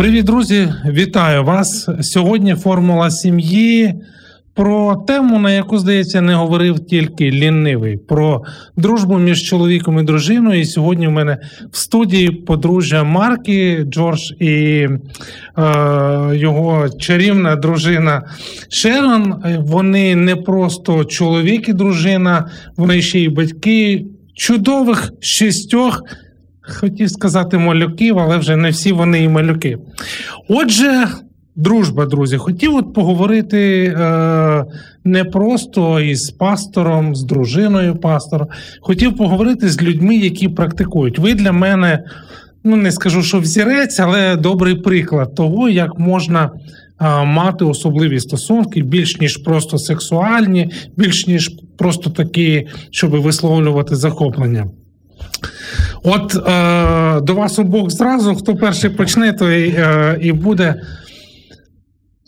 Привіт, друзі! Вітаю вас! Сьогодні формула сім'ї про тему, на яку, здається, не говорив тільки лінивий, про дружбу між чоловіком і дружиною. І сьогодні в мене в студії подружжя Марки Джордж і е, його чарівна дружина Шерон. Вони не просто чоловік і дружина, вони ще й батьки чудових шістьох. Хотів сказати малюків, але вже не всі вони і малюки. Отже, дружба, друзі, хотів от поговорити е, не просто із пастором, з дружиною пастора. Хотів поговорити з людьми, які практикують. Ви для мене, ну не скажу, що взірець, але добрий приклад того, як можна. Мати особливі стосунки, більш ніж просто сексуальні, більш ніж просто такі, щоб висловлювати захоплення. От е, до вас обох зразу, хто перший почне, то і, е, і буде.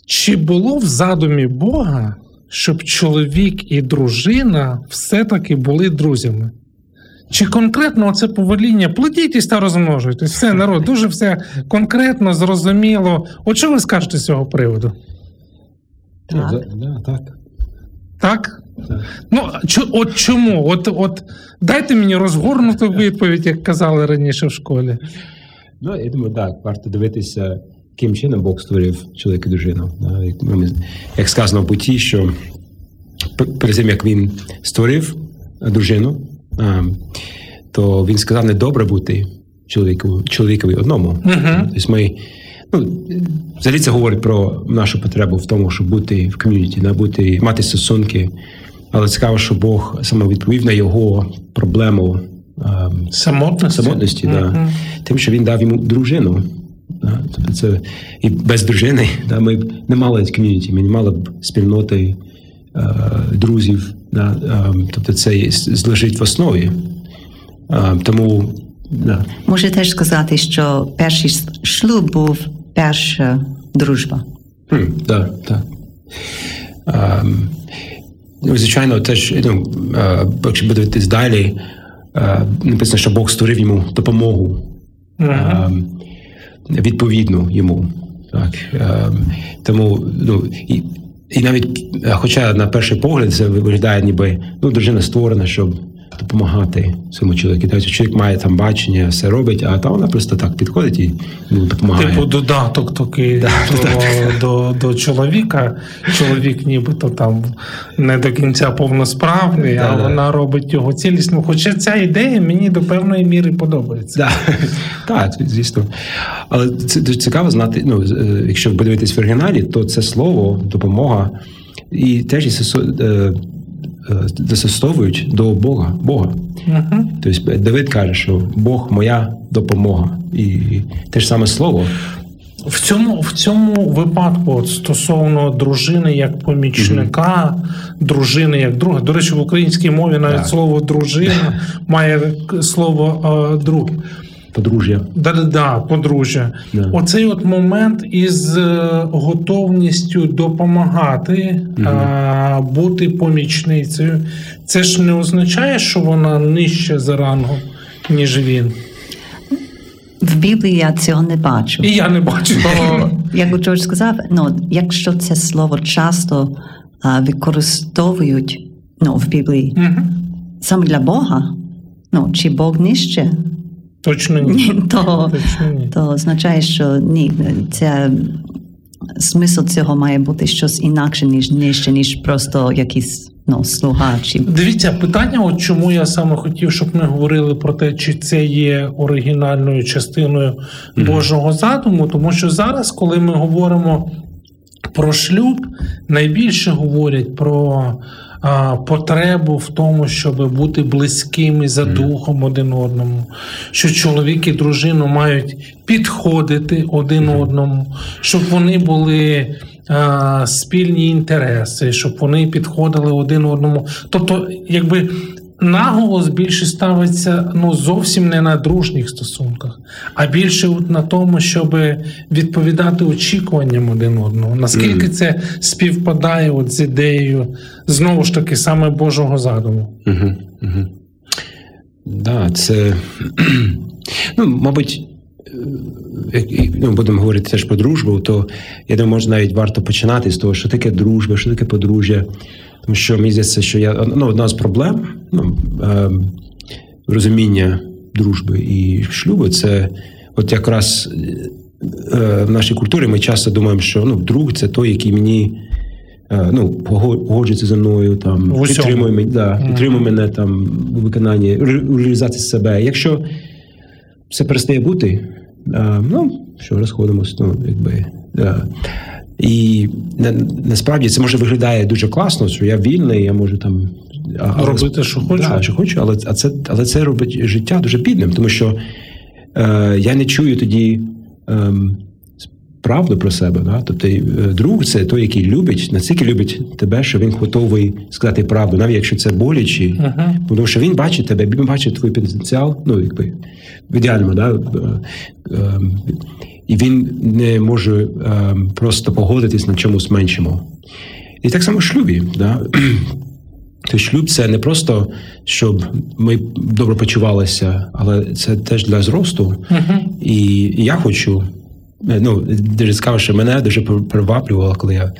Чи було в задумі Бога, щоб чоловік і дружина все-таки були друзями? Чи конкретно це повеління плодітесь та розмножуйтесь? Все, народ, дуже все конкретно, зрозуміло. От що ви скажете з цього приводу? Так. Так. Ну, от чому? От, от дайте мені розгорнуту відповідь, як казали раніше в школі. Ну, я думаю, так, варто дивитися, яким чином Бог створив чоловіка і дружину. Як, як сказано в буті, що перед тим, як він створив е, дружину, то він сказав, не добре бути чоловіку, чоловікові одному. Угу. Тобто ми, ну, взагалі це говорить про нашу потребу в тому, щоб бути в ком'юніті, бути, мати стосунки. Але цікаво, що Бог саме відповів на його проблему. ем, Самотності. Самотності, да. Тим, що він дав йому дружину. Да? Тобто це і без дружини да, ми б не мали ком'юніті, ми не мали б спільноти е, друзів. Да? Е, тобто це лежить в основі. Е, тому да. Можу теж сказати, що перший шлюб був перша дружба. Хм, да, так. Ем, ну, звичайно, теж, ну, е, якщо подивитись далі, е, написано, що Бог створив йому допомогу Мгм. ем, відповідну йому. Так, ем, тому ну, і, і навіть, е, хоча на перший погляд це виглядає, ніби ну, дружина створена, щоб допомагати своєму чоловіку. Тобто чоловік має там бачення, все робить, а та вона просто так підходить і допомагає. Типу додаток такий Да, до, додаток. до, до чоловіка. Чоловік нібито там не до кінця повносправний, а Да, да. вона робить його цілісно. Хоча ця ідея мені до певної міри подобається. Да. Так, звісно. Але це дуже цікаво знати. Ну, е, якщо подивитись в оригіналі, то це слово допомога і теж е, е, застосовують до Бога. Бога. Угу. Тобто Давид каже, що Бог моя допомога. І те ж саме слово. В цьому в цьому випадку, от стосовно дружини як помічника, дружини як друга. До речі, в українській мові навіть Так. слово дружина має слово е, друг. Подружжя. Да-да-да, подружжя. Да. Оцей от момент із е, готовністю допомагати, Мгм. а, бути помічницею. Це ж не означає, що вона нижче за рангом, ніж він. В Біблії я цього не бачу. І я не бачу. Як Джордж сказав, ну, якщо це слово часто а, використовують ну, в Біблії Мгм. саме для Бога, ну, чи Бог нижче, Точно ні. ні, то, Точно ні. то означає, що ні, це смисл цього має бути щось інакше, ніж нижче, ніж просто якийсь ну, слуга. Чи... Дивіться, питання, от чому я саме хотів, щоб ми говорили про те, чи це є оригінальною частиною Мгм. Божого задуму, тому що зараз, коли ми говоримо про шлюб, найбільше говорять про потребу в тому, щоб бути близькими за духом один одному, що чоловік і дружину мають підходити один одному, щоб вони були. Спільні інтереси, щоб вони підходили один одному. Тобто, якби наголос більше ставиться ну зовсім не на дружніх стосунках, а більше от на тому, щоб відповідати очікуванням один одного. Наскільки це співпадає от з ідеєю знову ж таки саме Божого задуму? Угу, угу. Да, це, ну, мабуть, е, ну, будемо говорити теж про дружбу, то я думаю, може навіть варто починати з того, що таке дружба, що таке подружжя. Тому що мені здається, що я ну, одна з проблем ну, е, розуміння дружби і шлюбу це от якраз е, в нашій культурі ми часто думаємо, що ну, друг це той, який мені е, ну, погоджується зі мною, там, усьому. підтримує, мене, да, підтримує мене там, у виконанні, у реалізації себе. Якщо все перестає бути, е, ну, що розходимося, ну, якби. Да. І на, насправді це може виглядає дуже класно, що я вільний, я можу там але- Робити, що хочу. Да, що хочу, але, а це, але це робить життя дуже бідним, тому що е, я не чую тоді е, правду про себе. Да? Тобто, е, друг це той, який любить, настільки любить тебе, що він готовий сказати правду, навіть якщо це боляче. Угу. Тому що він бачить тебе, він бачить твій потенціал, ну якби в ідеальному, да? е, е, і він не може е, просто погодитись на чомусь меншому. І так само в шлюбі. Да? То шлюб це не просто щоб ми добре почувалися, але це теж для зросту. Угу. І я хочу. е, Ну, дуже цікаво, що мене дуже приваблювало, коли я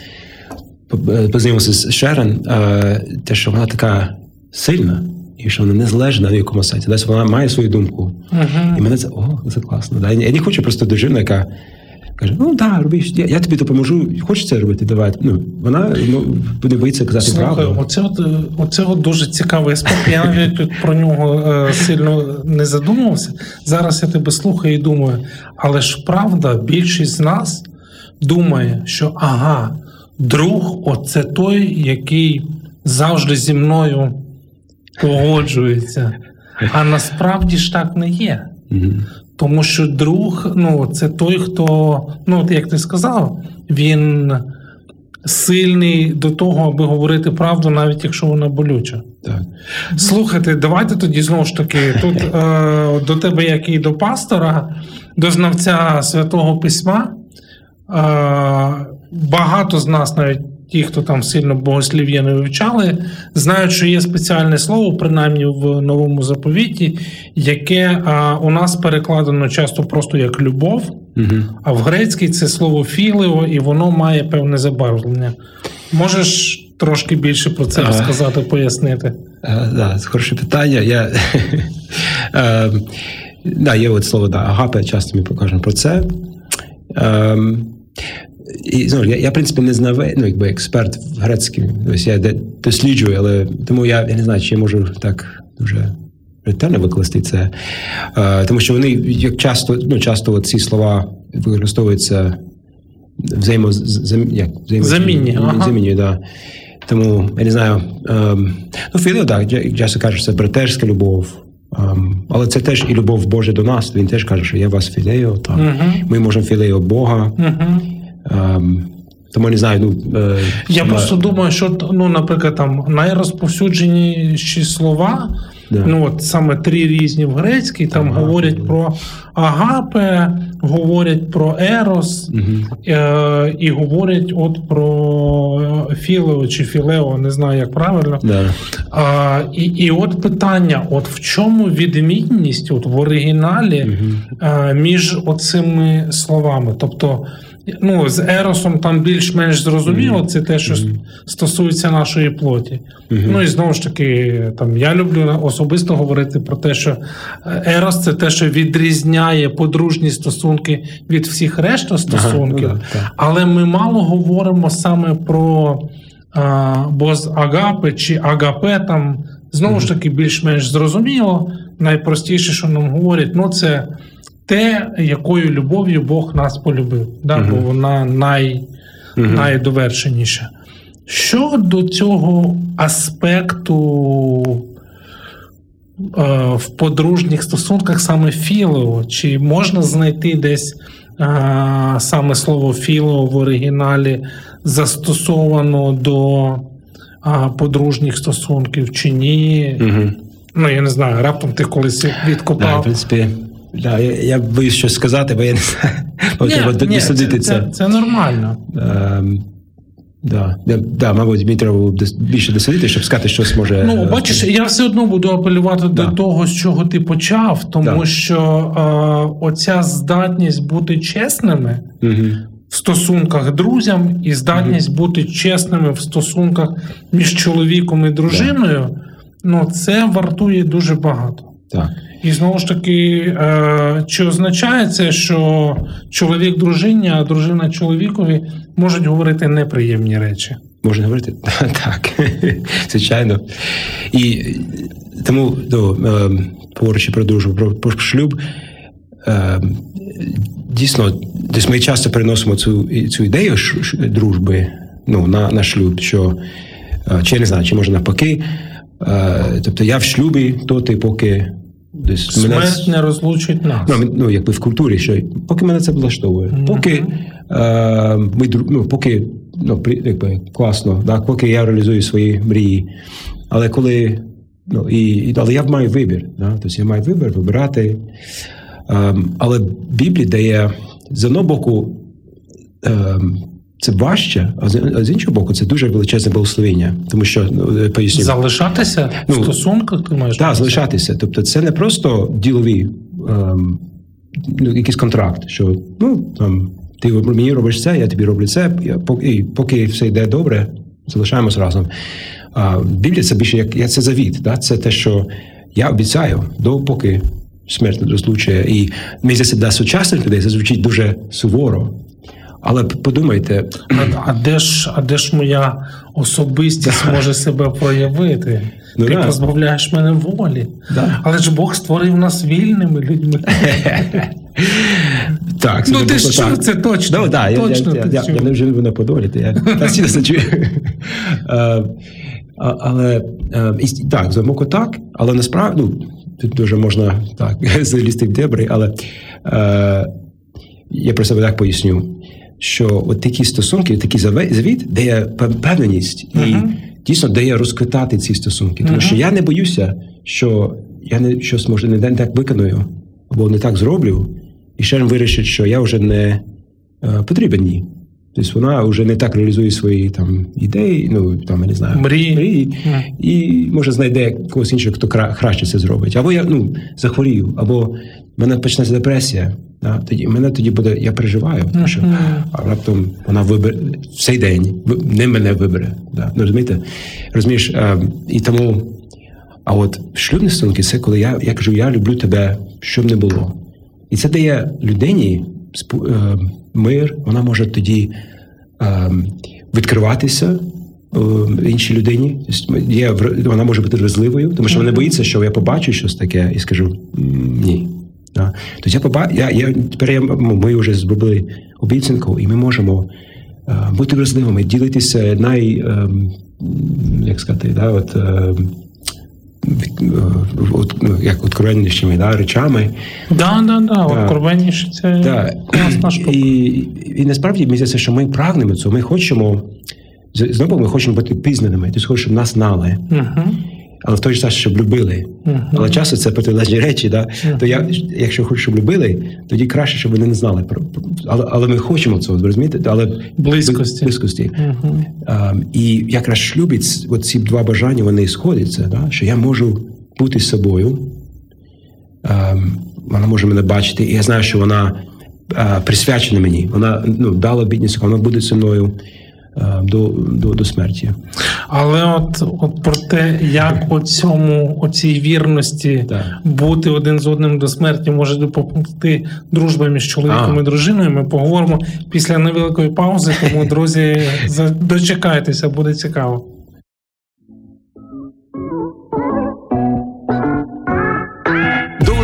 е, познайомився з Шерон, е, те, що вона така сильна, і що вона незалежна в якому сенсі. Десь вона має свою думку. І мене це о, це класно. Да? Я не хочу просто дружину, яка каже: ну так, роби, я, я тобі допоможу, хочеш це робити, давай. Ну, вона ну, буде боїться казати Слухай, правду. оце от, оце от дуже цікавий аспект. Я навіть тут про нього е, сильно не задумувався. Зараз я тебе слухаю і думаю, але ж правда, більшість з нас думає, що ага, друг оце той, який завжди зі мною погоджується. А насправді ж так не є. Тому що друг, ну, це той, хто, ну, як ти сказав, він сильний до того, аби говорити правду, навіть якщо вона болюча. Так. Слухайте, давайте тоді знову ж таки, тут е, до тебе, як і до пастора, до знавця святого письма. Е, багато з нас, навіть ті, хто там сильно богослів'я не вивчали, знають, що є спеціальне слово, принаймні в новому заповіті, яке е, у нас перекладено часто просто як любов, Мгм. а в грецькій це слово філео, і воно має певне забарвлення. Можеш трошки більше про це Ага. розказати, пояснити? Е, Да, хороше питання. Я, е, да, є от слово да, агапе, часто ми покажемо про це. Е, і знову я, я, в принципі, не знаве, ну, якби експерт в грецькій. Тобто я досліджую, але тому я, я не знаю, чи я можу так дуже ретельно викласти це. Е, тому що вони як часто, ну, часто ці слова використовуються взаємо, зам, як, взаємо, Замінні, ага. замінні, да. Тому я не знаю. Ем, ну, філіо, так, часто кажуть, це братерська любов. Ем, але це теж і любов Божа до нас. Він теж каже, що я вас філею. Так. Мгм. Ми можемо філею Бога. Угу. Ем, тому не знаю. Ну, е, Я просто думаю, що ну, наприклад, там найрозповсюдженіші слова, Да. ну от саме три різні в грецькій, там Ага. говорять про агапе, говорять про ерос Мгм. е, і говорять от про е, філео чи філео, не знаю як правильно. Да. А, і, і от питання: от в чому відмінність от в оригіналі Мгм. е, між оцими словами? Тобто, ну, з Еросом там більш-менш зрозуміло, це те, що стосується нашої плоті. Мгм. Ну і знову ж таки, там я люблю особисто говорити про те, що е, Ерос це те, що відрізняє подружні стосунки від всіх решта стосунків. Ага, ну. Але ми мало говоримо саме про а, бо з агапи чи агапе там знову ж таки більш-менш зрозуміло. Найпростіше, що нам говорять, ну це те, якою любов'ю Бог нас полюбив. Да? Мгм. Бо вона най, Мгм. найдовершеніша. Що до цього аспекту е, в подружніх стосунках саме філео? Чи можна знайти десь е, саме слово філео в оригіналі застосовано до е, подружніх стосунків чи ні? Угу. Ну, я не знаю, раптом ти колись Да, в відкопав. принципі, да, я, я боюсь щось сказати, бо я не знаю. Ні, ні, це, це. це, нормально. Ем, да, да, да, мабуть, мені треба було більше дослідити, щоб сказати, щось може. Ну, е, бачиш, я все одно буду апелювати Да. до того, з чого ти почав, тому Да. що е, оця здатність бути чесними Мгм. в стосунках друзям і здатність бути чесними в стосунках між чоловіком і дружиною, ну це вартує дуже багато. Так. І знову ж таки, е, чи означає це, що чоловік дружині, а дружина чоловікові можуть говорити неприємні речі? Можна говорити? Так, звичайно. І тому ну, ем, говорячи про дружбу, про, про шлюб, ем, дійсно, десь ми часто переносимо цю, цю ідею дружби ну, на, на шлюб, що е, чи я не знаю, чи може навпаки. Е, Тобто я в шлюбі, то ти поки десь мене не розлучить нас. Ну, ну, якби в культурі, що поки мене це влаштовує, Мгм. поки е, ми ну, поки ну, якби, класно, да, поки я реалізую свої мрії. Але коли ну, і, і- але я маю вибір. Да? Тобто я маю вибір вибирати. Ем, але Біблія дає з одного боку. Ем, це важче, а з, а з іншого боку, це дуже величезне благословення. Тому що ну, е, поясню. Залишатися Ну, в стосунках, ти маєш Так, залишатися. Тобто, це не просто ділові ем, ну, якийсь контракт, що ну там ти мені робиш це, я тобі роблю це, я, поки, і поки все йде добре, залишаємось разом. А Біблія це більше як, як це завіт. Да? Це те, що я обіцяю, допоки смерть не розлучує. І мені здається, для сучасних людей це звучить дуже суворо. Але подумайте, А, а де ж, а де ж моя особистість може себе проявити? Ну, Ти да. позбавляєш мене волі. Да. Але ж Бог створив нас вільними людьми. Так, Ну, ти що, так. це точно, Ну, да, я, точно я, я, я, не вже на Подолі, то я постійно це чую. Е, а- Але е, так, з боку так, але насправді ну, тут дуже можна так залізти в дебри, але е, я про себе так поясню, що от такі стосунки, такий завіт дає пев- впевненість і Мгм. дійсно дає розквитати ці стосунки. Тому Мгм. що я не боюся, що я не щось може не так виконую або не так зроблю, і ще вирішить, що я вже не е, потрібен їй. Тобто вона вже не так реалізує свої там ідеї, ну там я не знаю, Мрії. мрії і може знайде когось іншого, хто краще це зробить. Або я ну захворію, або мене почнеться депресія. Да? Тоді мене тоді буде, я переживаю, тому що а раптом вона вибере в цей день, не мене вибере. Да? Ну, розумієте? Розумієш, е, і тому. А от шлюбні стосунки це коли я, я кажу, я люблю тебе, що б не було. І це дає людині спу- е, мир, вона може тоді е, відкриватися е, іншій людині. Тобто Є, вона може бути вразливою, тому що вона боїться, що я побачу щось таке і скажу ні. Да. Тобто я поба... я, я, тепер я, ми вже зробили обіцянку, і ми можемо е, бути вразливими, ділитися най, е, як сказати, да, от, е, е, от, ну, як откровеннішими да, речами. Да, да, да, Да. откровенніше це Да. класна штука. І, і насправді мені здається, що ми прагнемо цього. Ми хочемо знову ми хочемо бути пізнаними, тобто хочемо, щоб нас знали, Угу. Але в той же час, щоб любили. Угу. Але часто це протилежні речі. Да? То я, якщо хочу, щоб любили, тоді краще, щоб вони не знали. про- Але, але ми хочемо цього, розумієте? Але Близькості. близькості. Угу. А, і якраз шлюбі ці два бажання вони сходяться, да? що я можу бути з собою, а, вона може мене бачити, і я знаю, що вона а, присвячена мені. Вона ну, дала бідність, вона буде зі мною до, до, до смерті. Але от, от про те, як у цьому, у цій вірності Так. бути один з одним до смерті може допомогти дружба між чоловіком А. і дружиною. Ми поговоримо після невеликої паузи. Тому, друзі, дочекайтеся, буде цікаво.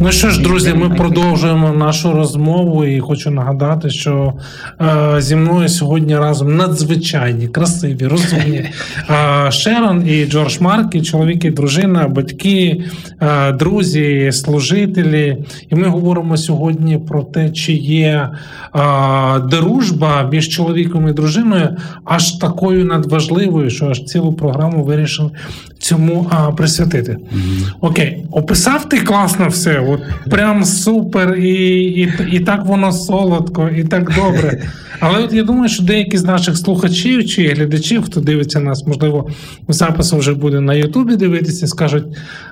Ну що ж, друзі, ми продовжуємо нашу розмову і хочу нагадати, що е, зі мною сьогодні разом надзвичайні, красиві, розумні е, Шерон і Джордж Маркі, чоловік і дружина, батьки, е, друзі, служителі. І ми говоримо сьогодні про те, чи є е, дружба між чоловіком і дружиною аж такою надважливою, що аж цілу програму вирішив цьому е, присвятити. Окей, описав ти класно все. От прям супер, і, і, і так воно солодко, і так добре. Але от я думаю, що деякі з наших слухачів чи глядачів, хто дивиться нас, можливо, в запису вже буде на Ютубі дивитися, скажуть: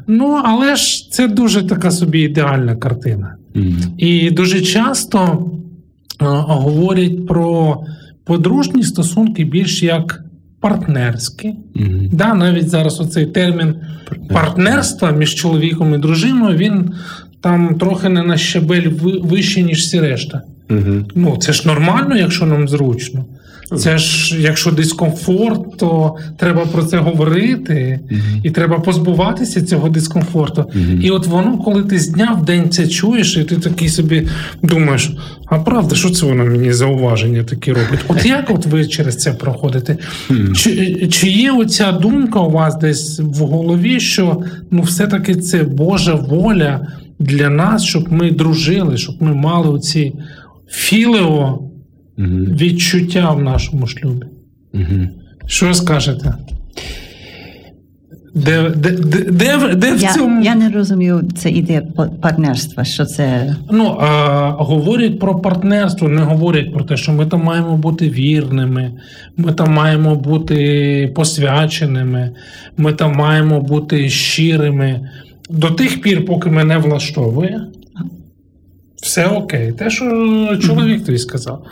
ну, але ж це дуже така собі ідеальна картина. І дуже часто а, говорять про подружні стосунки більш як партнерські. Мгм. Да, навіть зараз оцей термін партнерства між чоловіком і дружиною, він там трохи не на щабель вищий, вище, ніж всі решта. Мгм. Ну, це ж нормально, якщо нам зручно. Це ж, якщо дискомфорт, то треба про це говорити, і треба позбуватися цього дискомфорту. І от воно, коли ти з дня в день це чуєш, і ти такий собі думаєш, а правда, що це воно мені зауваження такі робить? От як от ви через це проходите? Чи, чи є оця думка у вас десь в голові, що ну все-таки це Божа воля для нас, щоб ми дружили, щоб ми мали оці філео Мгм. відчуття в нашому шлюбі? Мгм. Що ви скажете? Де, де, де, де в Я, цьому я не розумію, це ідея партнерства, що це ну, а, говорять про партнерство, не говорять про те, що ми там маємо бути вірними, ми там маємо бути посвяченими, ми там маємо бути щирими. До тих пір, поки мене влаштовує, все окей. Те, що чоловік тобі сказав.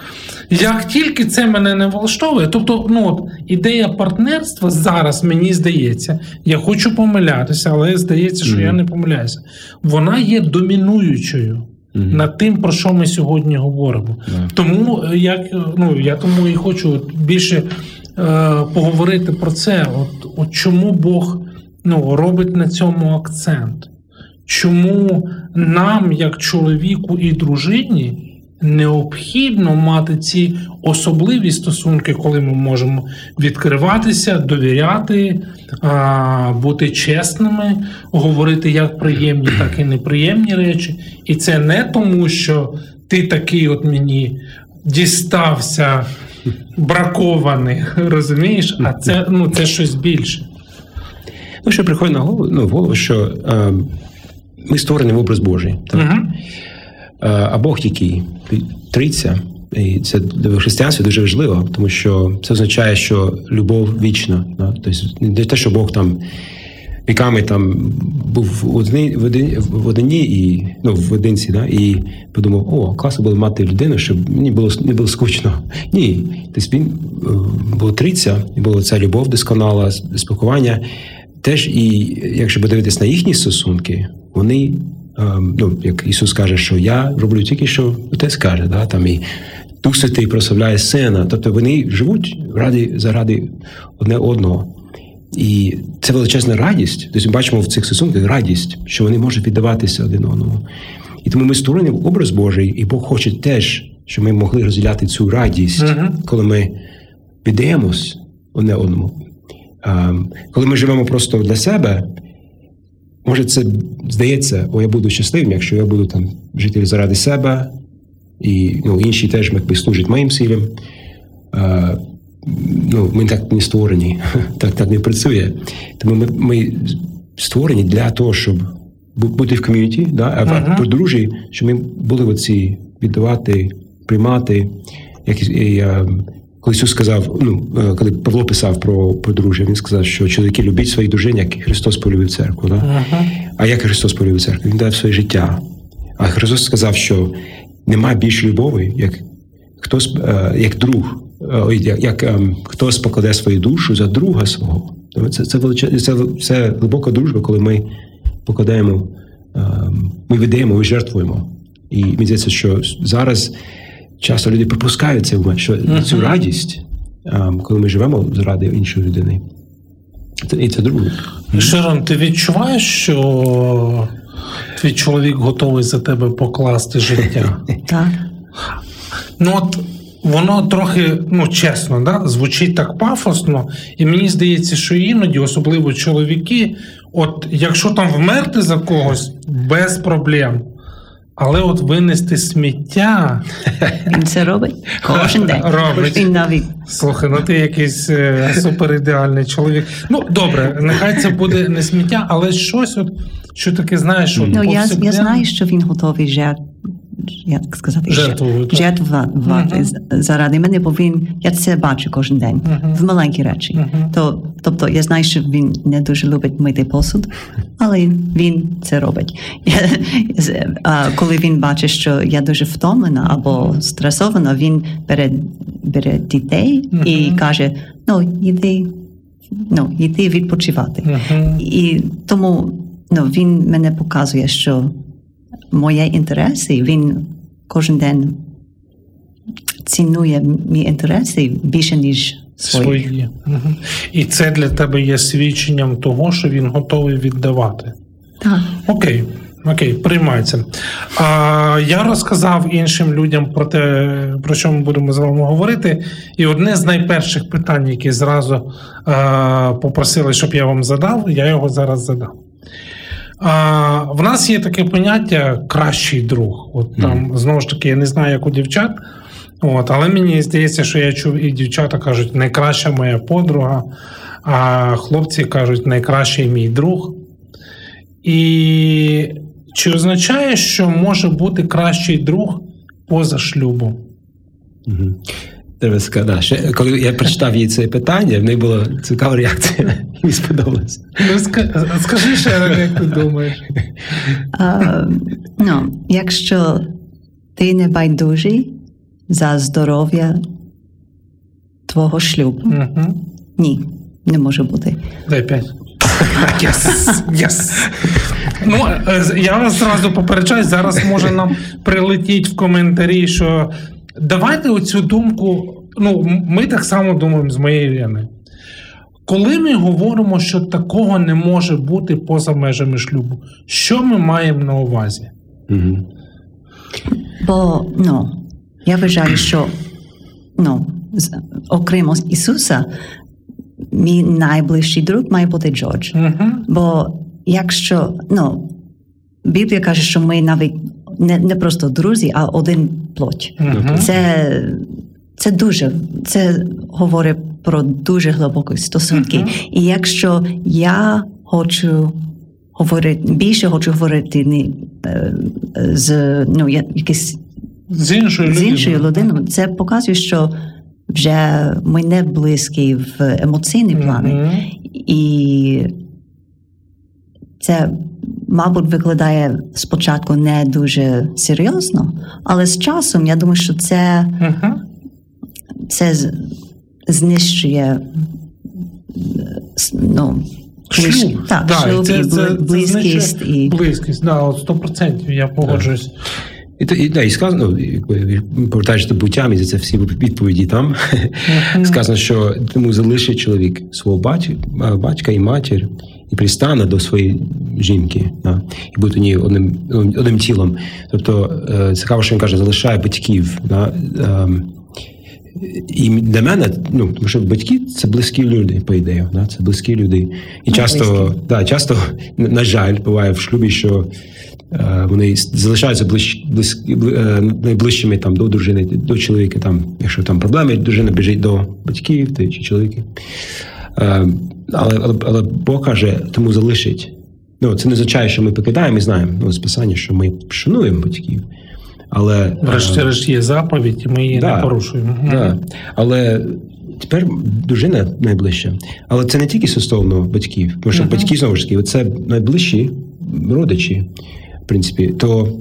Як тільки це мене не влаштовує, тобто, ну от ідея партнерства зараз мені здається, я хочу помилятися, але здається, що я не помиляюся. Вона є домінуючою Мгм. над тим, про що ми сьогодні говоримо. Да. Тому е, як е, ну я тому і хочу більше е, поговорити про це. От, от чому Бог ну, робить на цьому акцент? Чому нам, як чоловіку і дружині, необхідно мати ці особливі стосунки, коли ми можемо відкриватися, довіряти, бути чесними, говорити як приємні, так і неприємні речі. І це не тому, що ти такий от мені дістався бракований, розумієш? А це, ну, це щось більше. Ну, що приходить на голову, ну, в голову, що е, ми створені в образ Божий. Так? Угу. А Бог який? Триця. І це в християнстві дуже важливо, тому що це означає, що любов вічна. Да? Тобто не те, що Бог там віками там був в одні, в одні, в одні і ну, в одинці, да? і подумав, о, класно було мати людину, щоб мені було не було скучно. Ні. Тобто він е, було триця, і була ця любов досконала, спілкування. Теж і якщо подивитись на їхні стосунки, вони ем, ну, як Ісус каже, що я роблю тільки, що Отець каже, да? там і Дух Святий прославляє сина. Тобто вони живуть ради, заради одне одного. І це величезна радість. Тобто ми бачимо в цих стосунках радість, що вони можуть віддаватися один одному. І тому ми створені в образ Божий, і Бог хоче теж, щоб ми могли розділяти цю радість, Мгм. коли ми віддаємось одне одному. Ем, Коли ми живемо просто для себе, може це здається, о, я буду щасливим, якщо я буду там жити заради себе, і ну, інші теж якби, служать моїм цілям. Е, ну, ми так не створені, так, так не працює. Тому ми, ми створені для того, щоб бути в ком'юніті, да, а в подружжі, щоб ми були оці віддавати, приймати, як і, е, коли Ісус сказав, ну е, коли Павло писав про подружжя, він сказав, що чоловіки любіть своїх дружин, як Христос полюбив церкву. Да? Ага. А як Христос полюбив церкву? Він дав своє життя. А Христос сказав, що немає більше любові, як хтось, е, як друг, е, як, як ем, хтось покладе свою душу за друга свого. Це, це, це, це глибока дружба, коли ми покладаємо, ем, ми віддаємо, ми жертвуємо. І мені здається, що зараз часто люди пропускають цей момент, що цю радість, коли ми живемо заради іншої людини. Це, і це друге. Широн, ти відчуваєш, що твій чоловік готовий за тебе покласти життя? Так. Ну от воно трохи, ну чесно, да, звучить так пафосно, і мені здається, що іноді, особливо чоловіки, от якщо там вмерти за когось, без проблем. Але от винести сміття, Він це робить кожен день. Робить. Він навіть слухай, ну ти якийсь е, суперідеальний чоловік. Ну добре, нехай це буде не сміття, але щось, от, що таке знаєш, от ну, я, я знаю, що він готовий жертв, як сказати, Жертвувати. жертвувати з- заради мене, бо він я це бачу кожен день Мгм. в маленькі речі. Мгм. То, тобто я знаю, що він не дуже любить мити посуд, але він це робить. А Коли він бачить, що я дуже втомлена або стресована, він бере, бере дітей і каже: ну, йди, ну, йди відпочивати. І тому ну, він мене показує, що мої інтереси, він кожен день цінує мої інтереси більше, ніж свої. свої. Мгм. І це для тебе є свідченням того, що він готовий віддавати. Так. Окей, окей, приймається. А, я розказав іншим людям про те, про що ми будемо з вами говорити. І одне з найперших питань, які зразу а, попросили, щоб я вам задав, я його зараз задам. А, в нас є таке поняття кращий друг. От там, знову ж таки, я не знаю, як у дівчат. От, але мені здається, що я чув, і дівчата кажуть, найкраща моя подруга, а хлопці кажуть, найкращий мій друг. І чи означає, що може бути кращий друг поза шлюбом? Мгм. Треба да, ще, коли я прочитав їй це питання, в неї була цікава реакція. Мені сподобалось. Ну, скажи ще як ти думаєш. Ну, якщо ти не байдужий за здоров'я твого шлюбу, ні, не може бути. Дай п'ять. Yes! Yes! Ну, е, я вас зразу попереджаю, зараз може нам прилетіть в коментарі, що давайте оцю думку. Ну, ми так само думаємо з моєї Ірини. Коли ми говоримо, що такого не може бути поза межами шлюбу, що ми маємо на увазі? Мгм. Бо ну, я вважаю, що ну, окремо Ісуса, мій найближчий друг має бути Джордж. Угу. Бо якщо ну, Біблія каже, що ми навіть не, не просто друзі, а один плоть. Угу. Це, це дуже це говорить про дуже глибокі стосунки. Мгм. І якщо я хочу говорити більше, хочу говорити не, е, з ну, я- якийсь З іншою з іншою людиною, це показує, що вже ми не близькі в емоційні плани. Мгм. І це, мабуть, виглядає спочатку не дуже серйозно, але з часом я думаю, що це, Мгм. це знищує ну, Шлюб. так, Да, шлюб це- і це- бли- це близькість. знищує І, Близькість, да, от 100% я погоджуюсь. І, і, да, і сказано, ну, повертаючись до буття, мені це всі відповіді там. Мгм. Сказано, що тому залишить чоловік свого батька, батька і матір і пристане до своєї жінки, да, і буде у ній одним, одним тілом. Тобто е, цікаво, що він каже, залишає батьків. Да, ем, і для мене, ну тому що батьки це близькі люди, по ідеї, да, це близькі люди. І Ну, часто, близькі. да, часто, на жаль, буває в шлюбі, що е, вони залишаються ближ, близь, е, найближчими там до дружини, до чоловіка. Там, якщо там проблеми, дружина біжить до батьків ти, чи чоловіка. Е, але, але, але Бог каже, тому залишить. Ну, це не означає, що ми покидаємо і знаємо ну, з писання, що ми шануємо батьків. Але Врешті-решт є заповідь, і ми її Да. не порушуємо. Да. Але тепер дружина найближча. Але це не тільки стосовно батьків, тому що Мгм. батьки знову ж таки, це найближчі родичі, в принципі, то.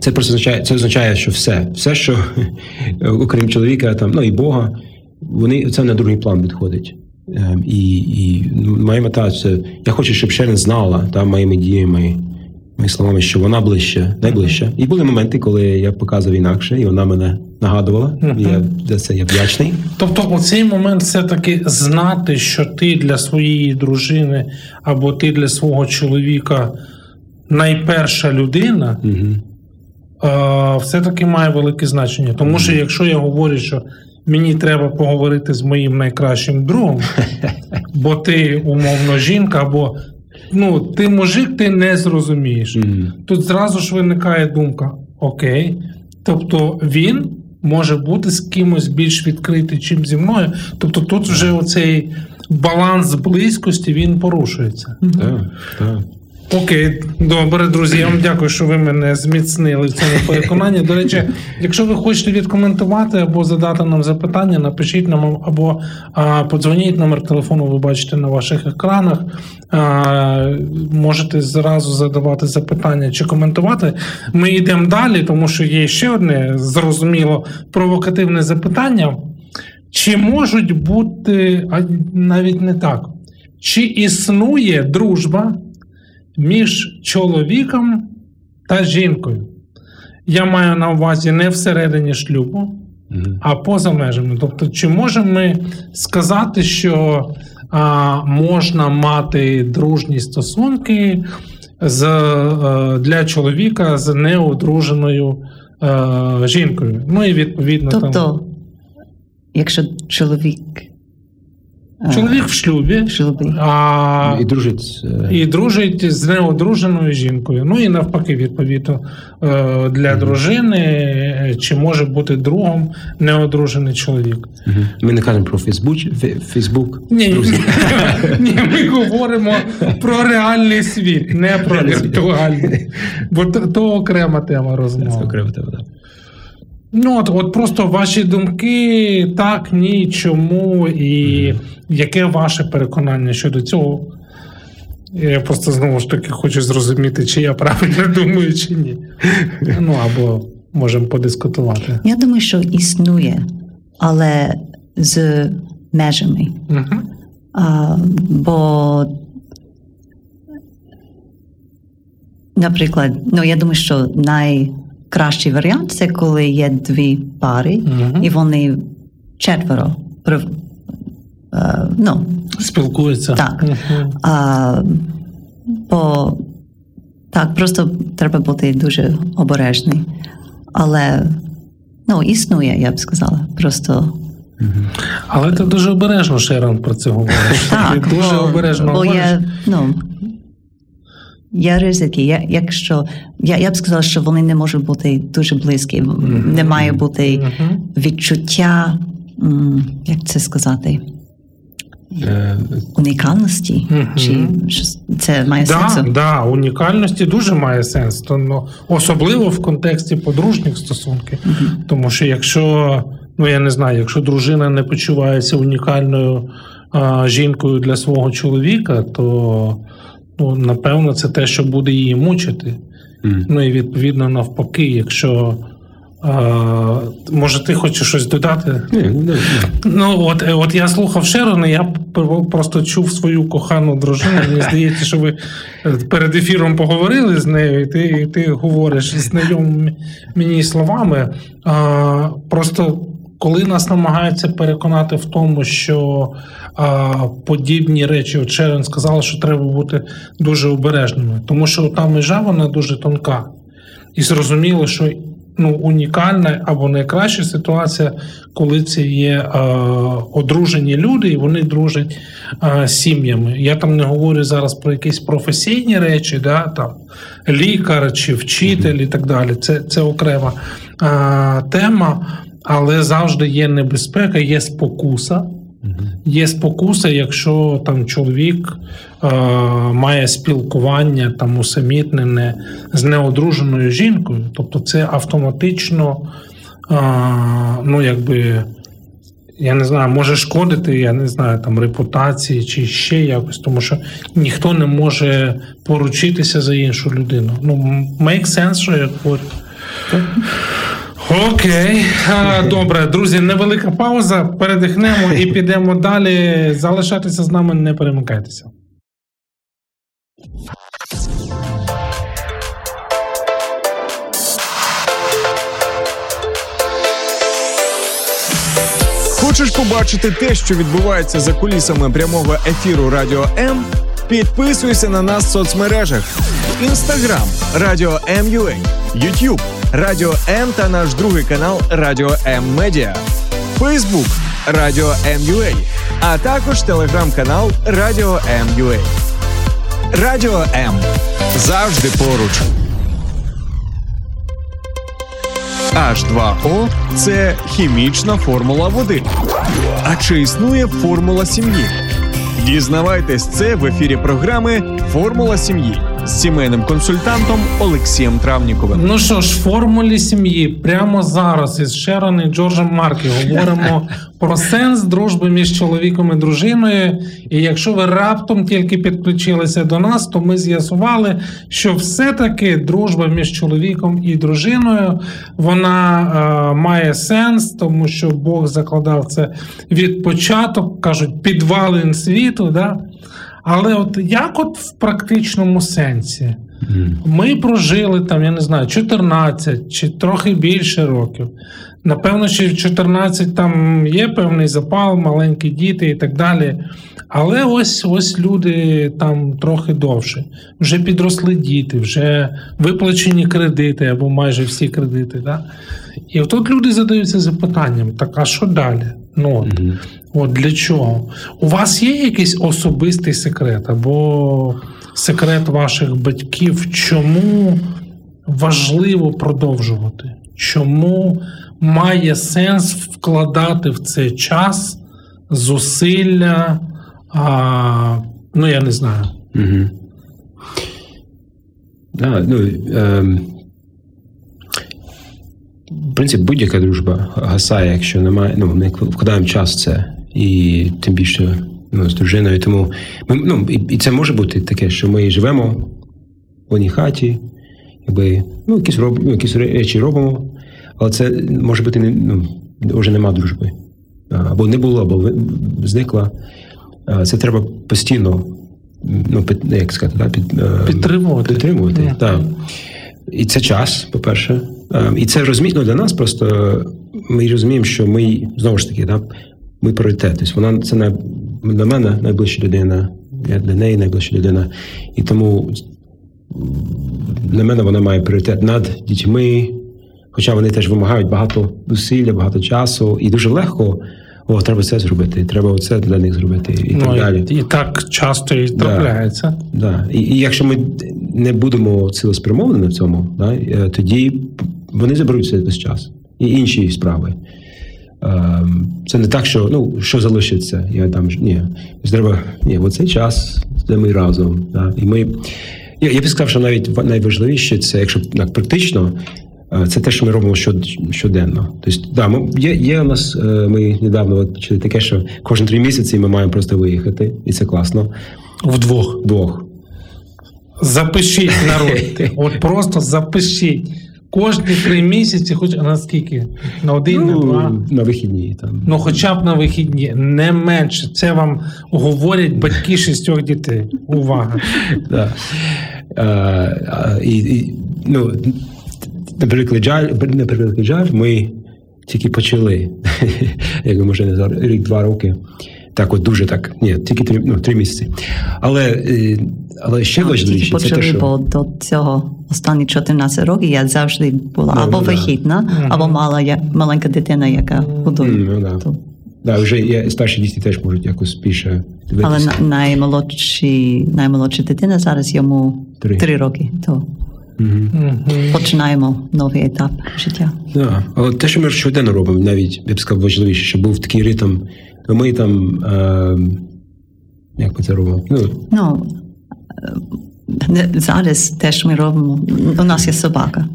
Це просто означає, це означає, що все, все, що окрім чоловіка, там, ну і Бога, вони це на другий план відходить. Ем, І, і ну, моя мета це я хочу, щоб Шерен знала там моїми діями, моїми словами, що вона ближче, найближче. І були моменти, коли я показував інакше, і вона мене нагадувала. І я за це я вдячний. Тобто, у цей момент все-таки знати, що ти для своєї дружини або ти для свого чоловіка найперша людина, Угу. е, все-таки має велике значення. Тому що якщо я говорю, що мені треба поговорити з моїм найкращим другом, бо ти умовно жінка, або ну, ти мужик, ти не зрозумієш. Тут зразу ж виникає думка: окей, тобто він може бути з кимось більш відкритий, чим зі мною. Тобто тут вже оцей баланс близькості він порушується. Так, так. Окей, добре, друзі. Я вам дякую, що ви мене зміцнили в цьому переконанні. До речі, якщо ви хочете відкоментувати або задати нам запитання, напишіть нам або а, подзвоніть номер телефону, ви бачите на ваших екранах. А, можете зразу задавати запитання чи коментувати. Ми йдемо далі, тому що є ще одне зрозуміло провокативне запитання. Чи можуть бути, а навіть не так, чи існує дружба? Між чоловіком та жінкою. Я маю на увазі не всередині шлюбу, а поза межами. Тобто, чи можемо ми сказати, що а, можна мати дружні стосунки з, е, для чоловіка з неодруженою е, жінкою? Ну і відповідно там Тобто, якщо чоловік чоловік в шлюбі, в шлюбі, а І дружить. е, і дружить з неодруженою жінкою. Ну і навпаки, відповідно е, для дружини е, чи може бути другом неодружений чоловік. Ми не кажемо про Фейсбук. Фейсбук. Ні, ні, ми говоримо про реальний світ, не про віртуальний. Бо то, то окрема тема Це розмови. окремо тебе, да. Ну от, от просто ваші думки, так, ні, чому, і яке ваше переконання щодо цього? Я просто знову ж таки хочу зрозуміти, чи я правильно думаю, чи ні. Ну або можемо подискутувати. я думаю, що існує, але з межами. Угу. А, бо, наприклад, ну я думаю, що найкращий варіант це коли є дві пари, Мгм. і вони четверо. прив- е, ну, Спілкуються. Так. Мгм. а, бо так, просто треба бути дуже обережний. Але ну, існує, я б сказала. Просто Але ти дуже обережно, Шерон, про це говориш. так, Ти дуже бо, обережно бо говориш. є, ну, є ризики. Я, якщо, я, я б сказала, що вони не можуть бути дуже близькі. Мгм. Не має бути Мгм. відчуття, як це сказати, Е, унікальності. Чи це має Да, сенсу? да, унікальності дуже має сенс, то, ну, особливо в контексті подружніх стосунків. Тому що якщо, ну я не знаю, якщо дружина не почувається унікальною а, жінкою для свого чоловіка, то ну, напевно це те, що буде її мучити. м. Ну і відповідно навпаки, якщо. А, може, ти хочеш щось додати? Ну, ні. Ну, от, е, от я слухав Шерона, я просто чув свою кохану дружину. Мені здається, що ви е, перед ефіром поговорили з нею, і ти, і ти говориш знайомими мені словами. А, просто коли нас намагаються переконати в тому, що а, подібні речі, от Шерон сказала, що треба бути дуже обережними, тому що та межа вона дуже тонка. І зрозуміло, що ну, унікальна або найкраща ситуація, коли це є е, одружені люди, і вони дружать е, сім'ями. Я там не говорю зараз про якісь професійні речі, да, там, лікар чи вчитель і так далі. Це, це окрема е, тема, але завжди є небезпека, є спокуса. Є спокуса, якщо там чоловік е, має спілкування там усамітнене з неодруженою жінкою, тобто це автоматично, е, ну якби. Я не знаю, може шкодити, я не знаю, там репутації чи ще якось, тому що ніхто не може поручитися за іншу людину. Ну, make sense, що я говорю. Окей, добре, друзі, невелика пауза. Передихнемо і підемо далі. Залишайтеся з нами, не перемикайтеся. Хочеш побачити те, що відбувається за кулісами прямого ефіру Радіо М? Підписуйся на нас в соцмережах: Інстаграм Радіо М.Ю.А., Ютуб Радіо М та наш другий канал Радіо М Медіа, Фейсбук Радіо М.Ю.А., а також телеграм-канал Радіо М.Ю.А. Радіо М завжди поруч. H2O – це хімічна формула води. А чи існує формула сім'ї? Дізнавайтесь це в ефірі програми Формула сім'ї з сімейним консультантом Олексієм Травніковим. Ну що ж, формулі сім'ї прямо зараз із Шерон і Джорджем Маркі говоримо про сенс дружби між чоловіком і дружиною. І якщо ви раптом тільки підключилися до нас, то ми з'ясували, що все-таки дружба між чоловіком і дружиною вона е, має сенс, тому що Бог закладав це від початок, кажуть, підвалин світу. Да? Але от як от в практичному сенсі? Ми прожили там, я не знаю, 14 чи трохи більше років. Напевно, що в 14 там є певний запал, маленькі діти і так далі. Але ось ось люди там трохи довше. Вже підросли діти, вже виплачені кредити або майже всі кредити. Да? І от тут люди задаються запитанням: так а що далі? Ну, от, от для чого? У вас є якийсь особистий секрет або секрет ваших батьків, чому важливо продовжувати? Чому має сенс вкладати в цей час зусилля? А, Ну, я не знаю. Угу. Да, ну, ем, в принципі, будь-яка дружба гасає, якщо немає. Ну, ми вкладаємо час в це. І тим більше ну, з дружиною. Тому ми, ну, і, і це може бути таке, що ми живемо в одній хаті, якби, ну, якісь, роб, ну, якісь речі робимо, але це може бути ну, вже нема дружби. Або не було, або зникла. Це треба постійно ну, під, як сказати, да, під, підтримувати. підтримувати mm-hmm. так. І це час, по-перше. І це розумітно для нас, просто ми розуміємо, що ми знову ж таки, да, ми пріоритет. Тобто вона це не для мене найближча людина, я для неї найближча людина. І тому для мене вона має пріоритет над дітьми, хоча вони теж вимагають багато зусилля, багато часу, і дуже легко. О, треба це зробити, треба оце для них зробити, і ну, так далі. І так часто і трапляється. Да, да. І, і якщо ми не будемо цілеспрямовані в цьому, да, е, тоді вони заберуться весь час. І інші справи. Ем, це не так, що ну, що залишиться. Я там ні, треба ні, в цей час де ми разом. Да? І ми, Я я б сказав, що навіть найважливіше це, якщо так практично, е, це те, що ми робимо щоденно. Тобто, да, ми, є є у нас, е, ми недавно от почали таке, що кожен три місяці ми маємо просто виїхати, і це класно. Вдвох. Вдвох. Запишіть народ. От просто запишіть. Кожні три місяці, хоч на скільки? На один, ну, на два? На вихідні. там. Ну, хоча б на вихідні, не менше. Це вам говорять батьки шістьох дітей. Увага. Да. А, а, і, і, ну, Наприклад, жаль, наприклад, жаль, ми тільки почали, як може рік-два роки. Так, от дуже так. Ні, тільки три ну, три місяці. Але е, але ще важливіше. Почали, це те, що... бо до цього останні 14 років я завжди була ну, або ну, вихідна, да. або мала я, маленька дитина, яка годує. Ну, да. То. Да, вже є, старші діти теж можуть якось більше дивитися. Але наймолодші, наймолодша дитина зараз йому три, три роки. То Mm-hmm. Починаємо новий етап життя. Да. Але те, що ми щоденно робимо, навіть я б сказав, важливіше, щоб був такий ритм ми там. Е, як ми це робимо? Ну, Ну, е, зараз теж ми робимо. У нас є собака,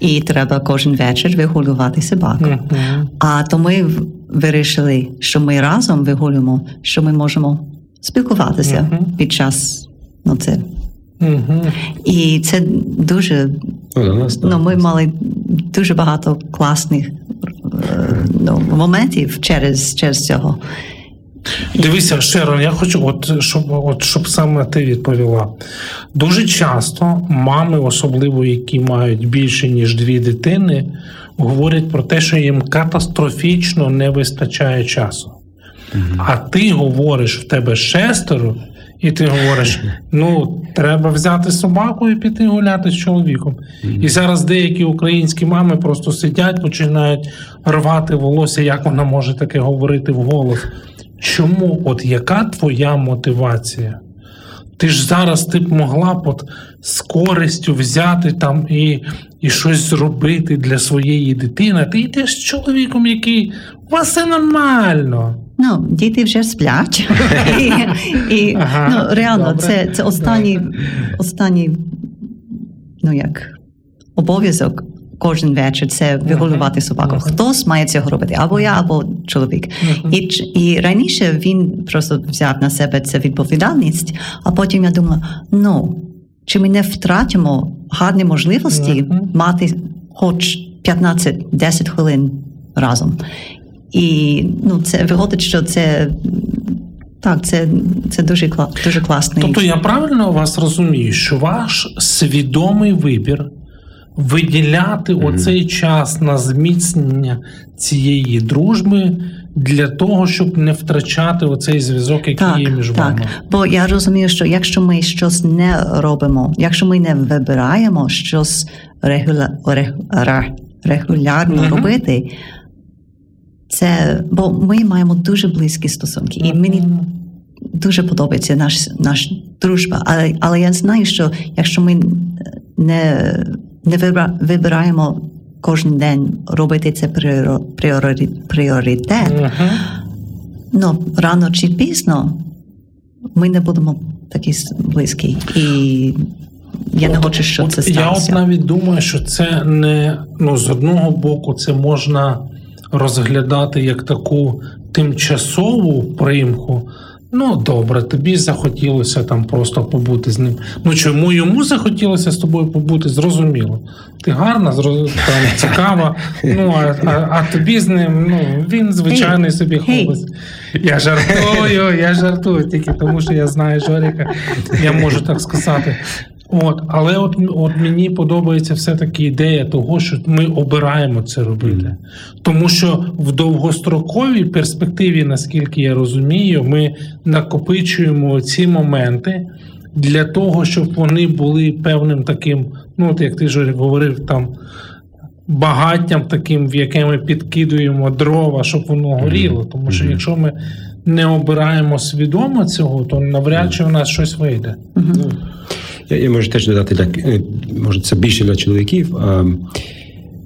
і треба кожен вечір вигулювати собаку. Мгм. А то ми вирішили, що ми разом вигулюємо, що ми можемо спілкуватися Мгм. під час ну, це. І це дуже ну, ну, ми мали дуже багато класних е, ну, моментів через, через цього. Дивися, Шерон, я хочу, от щоб, от щоб саме ти відповіла. Дуже часто мами, особливо які мають більше ніж дві дитини, говорять про те, що їм катастрофічно не вистачає часу. А ти говориш, в тебе шестеро, і ти говориш: ну, треба взяти собаку і піти гуляти з чоловіком. І зараз деякі українські мами просто сидять, починають рвати волосся, як вона може таке говорити вголос. Чому? От яка твоя мотивація? Ти ж зараз ти б могла б от з користю взяти там і, і щось зробити для своєї дитини. Ти йдеш з чоловіком, який у вас все нормально. Ну, діти вже сплять. і, і, Ага, ну, реально, добре. це, це останній, останній ну, як, обов'язок кожен вечір це вигулювати собаку. Мгм. Хтось має цього робити, або я, або чоловік. Мгм. І, і раніше він просто взяв на себе цю відповідальність, а потім я думала: ну, чи ми не втратимо гарні можливості мати хоч 15-10 хвилин разом. І ну, це виходить, що це так, це, це дуже, кла- дуже класний. Тобто я правильно вас розумію, що ваш свідомий вибір виділяти оцей час на зміцнення цієї дружби для того, щоб не втрачати оцей зв'язок, який Так, є між вами. так. Бо я розумію, що якщо ми щось не робимо, якщо ми не вибираємо щось регуля... рег- ре- регулярно Мгм. робити, це бо ми маємо дуже близькі стосунки, і мені дуже подобається наш, наш дружба. Але, але я знаю, що якщо ми не, не вибра, вибираємо кожен день робити це пріоритет, ну рано чи пізно ми не будемо такі близькі. І я не хочу, щоб От це Я от навіть думаю, що це не ну з одного боку, це можна розглядати як таку тимчасову примху. Ну, добре, тобі захотілося там просто побути з ним. Ну чому йому захотілося з тобою побути, зрозуміло. Ти гарна, зроз... там, цікава. Ну а, а, а тобі з ним, ну він звичайний собі хлопець. Я жартую, я жартую тільки тому, що я знаю Жоріка, я можу так сказати. От, але от, от мені подобається все-таки ідея того, що ми обираємо це робити. Тому що в довгостроковій перспективі, наскільки я розумію, ми накопичуємо ці моменти для того, щоб вони були певним таким, ну от як ти Жорік говорив, там багаттям таким, в яке ми підкидуємо дрова, щоб воно горіло. Тому що якщо ми не обираємо свідомо цього, то навряд чи в нас щось вийде. Я, можу теж додати, так, е, може, це більше для чоловіків. А,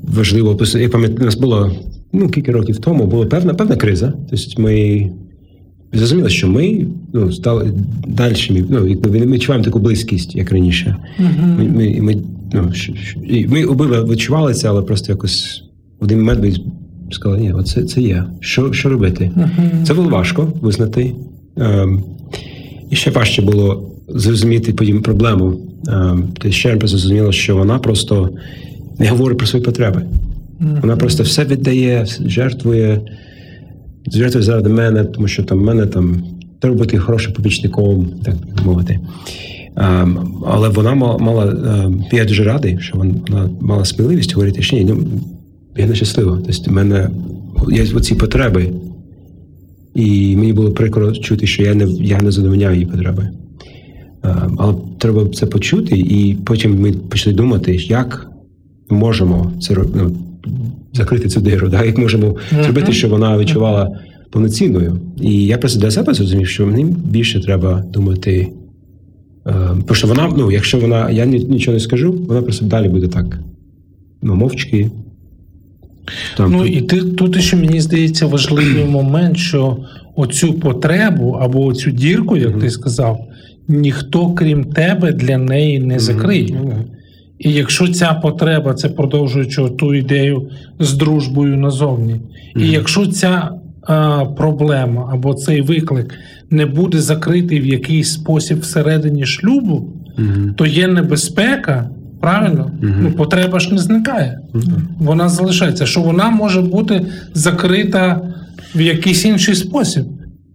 важливо, я пам'ятаю, у нас було ну, кілька років тому, була певна, певна криза. Тобто ми зрозуміли, що ми ну, стали дальшими, ну, якби ми відчуваємо таку близькість, як раніше. Ми, ми, ми, ну, ми обидва відчували це, але просто якось в один момент ми сказали, ні, оце це є. Що, що робити? Це було важко визнати. Ем, і ще важче було зрозуміти потім проблему. Ем, ти ще раз зрозуміла, що вона просто не говорить про свої потреби. Вона просто все віддає, жертвує, жертвує заради мене, тому що там в мене там треба бути хорошим побічником, так мовити. Ем, але вона мала, мала ем, я дуже радий, що вона, мала сміливість говорити, що ні, ну, я нещаслива. Тобто, в мене є оці потреби. І мені було прикро чути, що я не, я не задовольняю її потреби. Ем, але треба це почути, і потім ми почали думати, як ми можемо це ну, закрити цю диру, да? як можемо зробити, щоб вона відчувала повноцінною. І я просто для себе зрозумів, що мені більше треба думати. Ем, Тому що вона, ну, якщо вона, я нічого не скажу, вона просто далі буде так. Ну, мовчки. Там, Ну і ти тут ще мені здається важливий момент, що оцю потребу або оцю дірку, як ти сказав, ніхто крім тебе для неї не закриє. Ну. І якщо ця потреба, це продовжуючи ту ідею з дружбою назовні, і якщо ця а, проблема або цей виклик не буде закритий в якийсь спосіб всередині шлюбу, то є небезпека, правильно? Мгм. Ну, потреба ж не зникає. Да. Вона залишається, що вона може бути закрита в якийсь інший спосіб.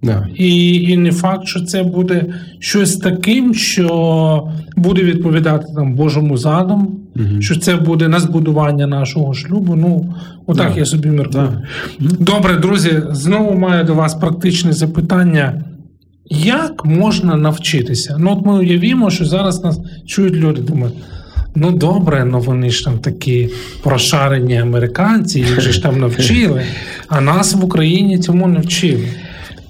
Да. І, і не факт, що це буде щось таким, що буде відповідати там Божому задуму, Мгм. що це буде на збудування нашого шлюбу. Ну, отак Да. я собі міркую. Добре, друзі, знову маю до вас практичне запитання. Як можна навчитися? Ну, от ми уявімо, що зараз нас чують люди, думають. Ну добре, ну вони ж там такі прошарені американці, їх же ж там навчили, а нас в Україні цьому не вчили.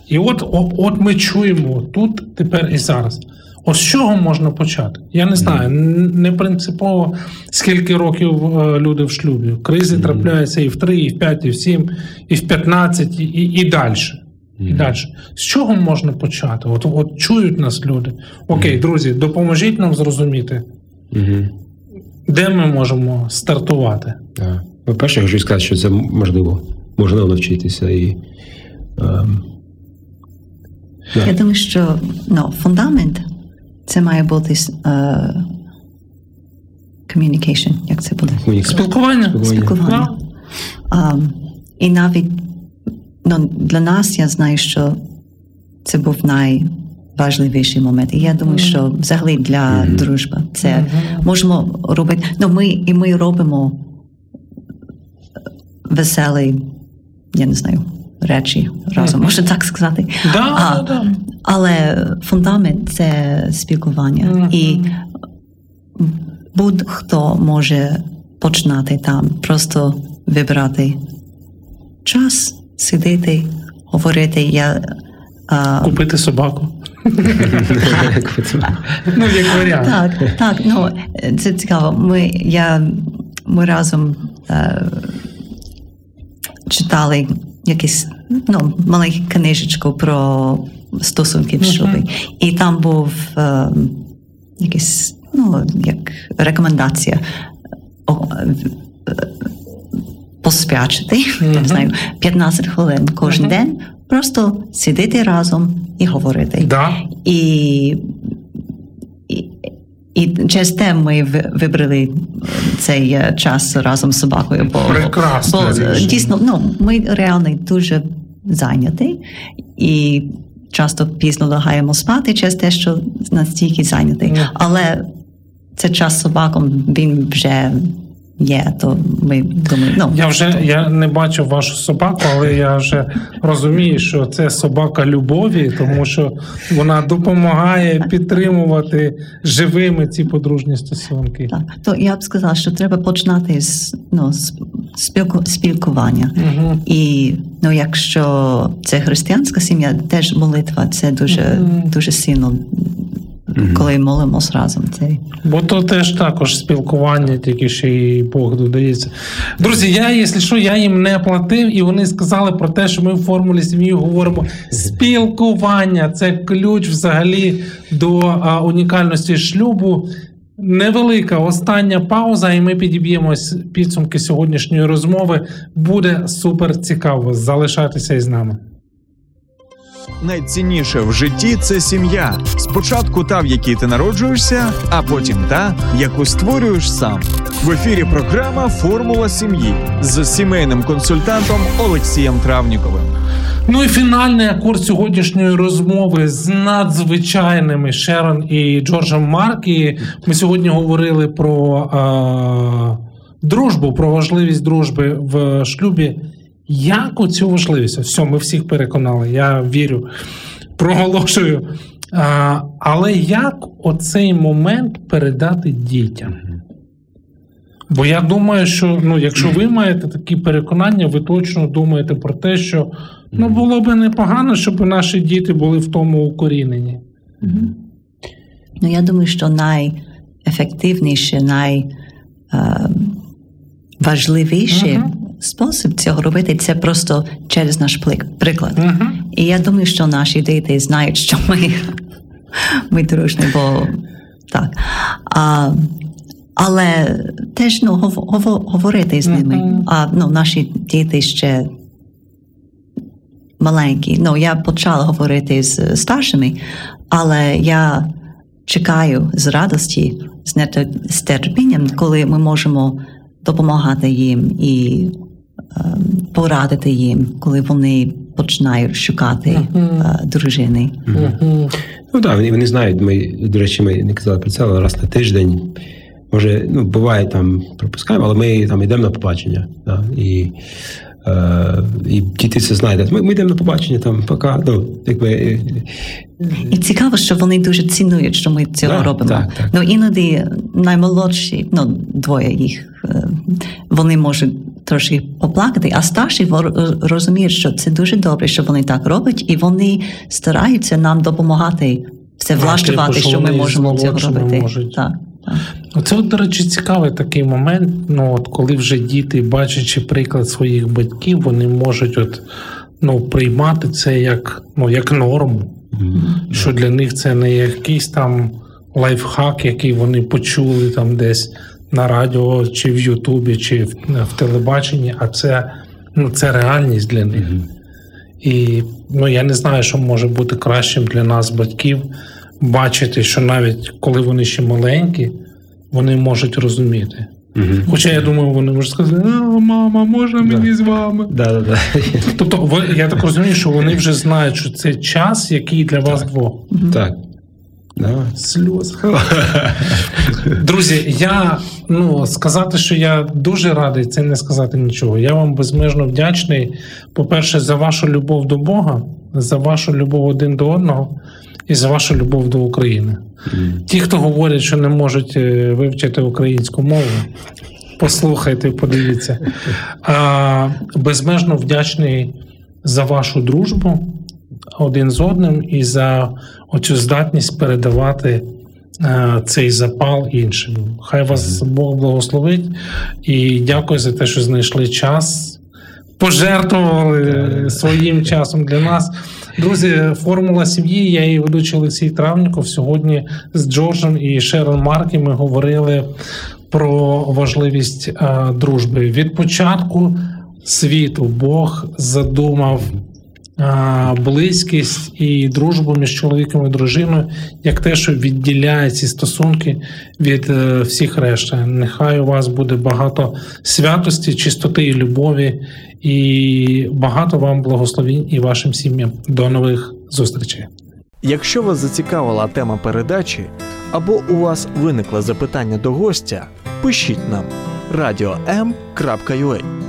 І от, от, от ми чуємо тут, тепер і зараз. От з чого можна почати? Я не знаю, не принципово скільки років е, люди в шлюбі. Кризи трапляються і в 3, і в 5, і в 7, і в 15, і, і, і далі. І далі. З чого можна почати? От, от чують нас люди. Окей, друзі, допоможіть нам зрозуміти, де ми можемо стартувати. По-перше, я хочу сказати, що це можливо. Можливо навчитися і. ем, Да. Я думаю, що ну, фундамент це має бути е, communication, як це буде? комунікація. Спілкування. Спілкування. А, і навіть ну, для нас я знаю, що це був найважливіший момент. І я думаю, що взагалі для Мгм. дружби це Мгм. можемо робити. Ну, ми, і ми робимо веселі, я не знаю, речі разом, можна так сказати. Да, А, да. Але фундамент це спілкування. Мгм. І будь-хто може починати там, просто вибрати час, сидіти, говорити. Я, а, Купити собаку. Ну, як варіант. так, так, ну це цікаво. Ми, я, ми разом е, читали якісь ну, маленьку книжечку про стосунки в шлюбі. І там був е, якийсь, ну, як рекомендація о, е, поспячити, Мгм. не знаю, 15 хвилин кожен Мгм. день, просто сидіти разом і говорити. Да. І, і через те ми вибрали цей е, час разом з собакою. Бо, Прекрасно. бо е, дійсно ну, ми реально дуже зайняті і часто пізно лягаємо спати через те, що настільки зайняті. Але це час з собаком, він вже є, то ми думаємо, ну, Я вже я не бачив вашу собаку, але я вже розумію, що це собака любові, тому що вона допомагає підтримувати живими ці подружні стосунки. так. То я б сказала, що треба починати з, ну, з спілку, спілкування. Угу. І ну, якщо це християнська сім'я, теж молитва це дуже, Мгм. дуже сильно, коли молимось разом. Це Бо то теж також спілкування, тільки ще і Бог додається. Друзі, я, якщо що, я їм не платив, і вони сказали про те, що ми в формулі сім'ї говоримо спілкування. Це ключ взагалі до а, унікальності шлюбу. Невелика остання пауза, і ми підіб'ємось підсумки сьогоднішньої розмови. Буде супер цікаво. Залишайтеся із нами. Найцінніше в житті це сім'я. Спочатку та, в якій ти народжуєшся, а потім та, яку створюєш сам. В ефірі програма Формула сім'ї з сімейним консультантом Олексієм Травніковим. Ну і фінальний акорд сьогоднішньої розмови з надзвичайними Шерон і Джорджем Маркі. Ми сьогодні говорили про е, дружбу, про важливість дружби в шлюбі. Як оцю важливість? Все, ми всіх переконали, я вірю, проголошую. А, але як оцей момент передати дітям? Бо я думаю, що ну, якщо ви маєте такі переконання, ви точно думаєте про те, що ну, було би непогано, щоб наші діти були в тому укорінені. Ну, я думаю, що найефективніше, найважливіше Мгм. Спосіб цього робити це просто через наш приклад. Угу. І я думаю, що наші діти знають, що ми, ми дружні, бо так. А, але теж ну, говорити з ними. Uh-huh. А ну, наші діти ще маленькі. Ну, я почала говорити з старшими, але я чекаю з радості, з терпінням, коли ми можемо допомагати їм і порадити їм, коли вони починають шукати uh-huh. дружини. Uh-huh. Ну так, вони, вони знають. Ми, до речі, ми не казали про це, але раз на тиждень. Може, ну, буває там пропускаємо, але ми там йдемо на побачення. Да, і Е, і діти це знають. Ми ми йдемо на побачення там, поки ну, якби. Е, і цікаво, що вони дуже цінують, що ми цього да, робимо. Так, так. Ну іноді наймолодші, ну двоє їх, е, вони можуть трошки поплакати, а старші розуміють, що це дуже добре, що вони так роблять, і вони стараються нам допомагати все влаштувати, що ми можемо цього робити. Так. Це, от, до речі, цікавий такий момент. Ну, от коли вже діти, бачачи приклад своїх батьків, вони можуть от, ну, приймати це як ну, як норму. Mm-hmm. Що для них це не якийсь там лайфхак, який вони почули там десь на радіо, чи в Ютубі, чи в, в телебаченні, а це ну, це реальність для них. Mm-hmm. І ну, я не знаю, що може бути кращим для нас, батьків, бачити, що навіть коли вони ще маленькі, вони можуть розуміти. Угу. Хоча я думаю, вони можуть сказати, а, мама, можна мені з вами? Да, да, да. Тобто, я так розумію, що вони вже знають, що це час, який для вас двох. Так. Сльоз. Друзі, я ну, сказати, що я дуже радий, це не сказати нічого. Я вам безмежно вдячний. По-перше, за вашу любов до Бога, за вашу любов один до одного і за вашу любов до України. Mm. Ті, хто говорять, що не можуть е, вивчити українську мову, послухайте, подивіться. А, Безмежно вдячний за вашу дружбу один з одним і за оцю здатність передавати а, цей запал іншим. Хай вас Бог благословить і дякую за те, що знайшли час. Пожертвували своїм часом для нас. Друзі, формула сім'ї. Я її ведучий Олексій Травніков. Сьогодні з Джорджем і Шерон Маркі ми говорили про важливість а, дружби. Від початку світу Бог задумав близькість і дружбу між чоловіком і дружиною, як те, що відділяє ці стосунки від всіх решта. Нехай у вас буде багато святості, чистоти і любові і багато вам благословінь і вашим сім'ям. До нових зустрічей. Якщо вас зацікавила тема передачі або у вас виникло запитання до гостя, пишіть нам radio.m.ua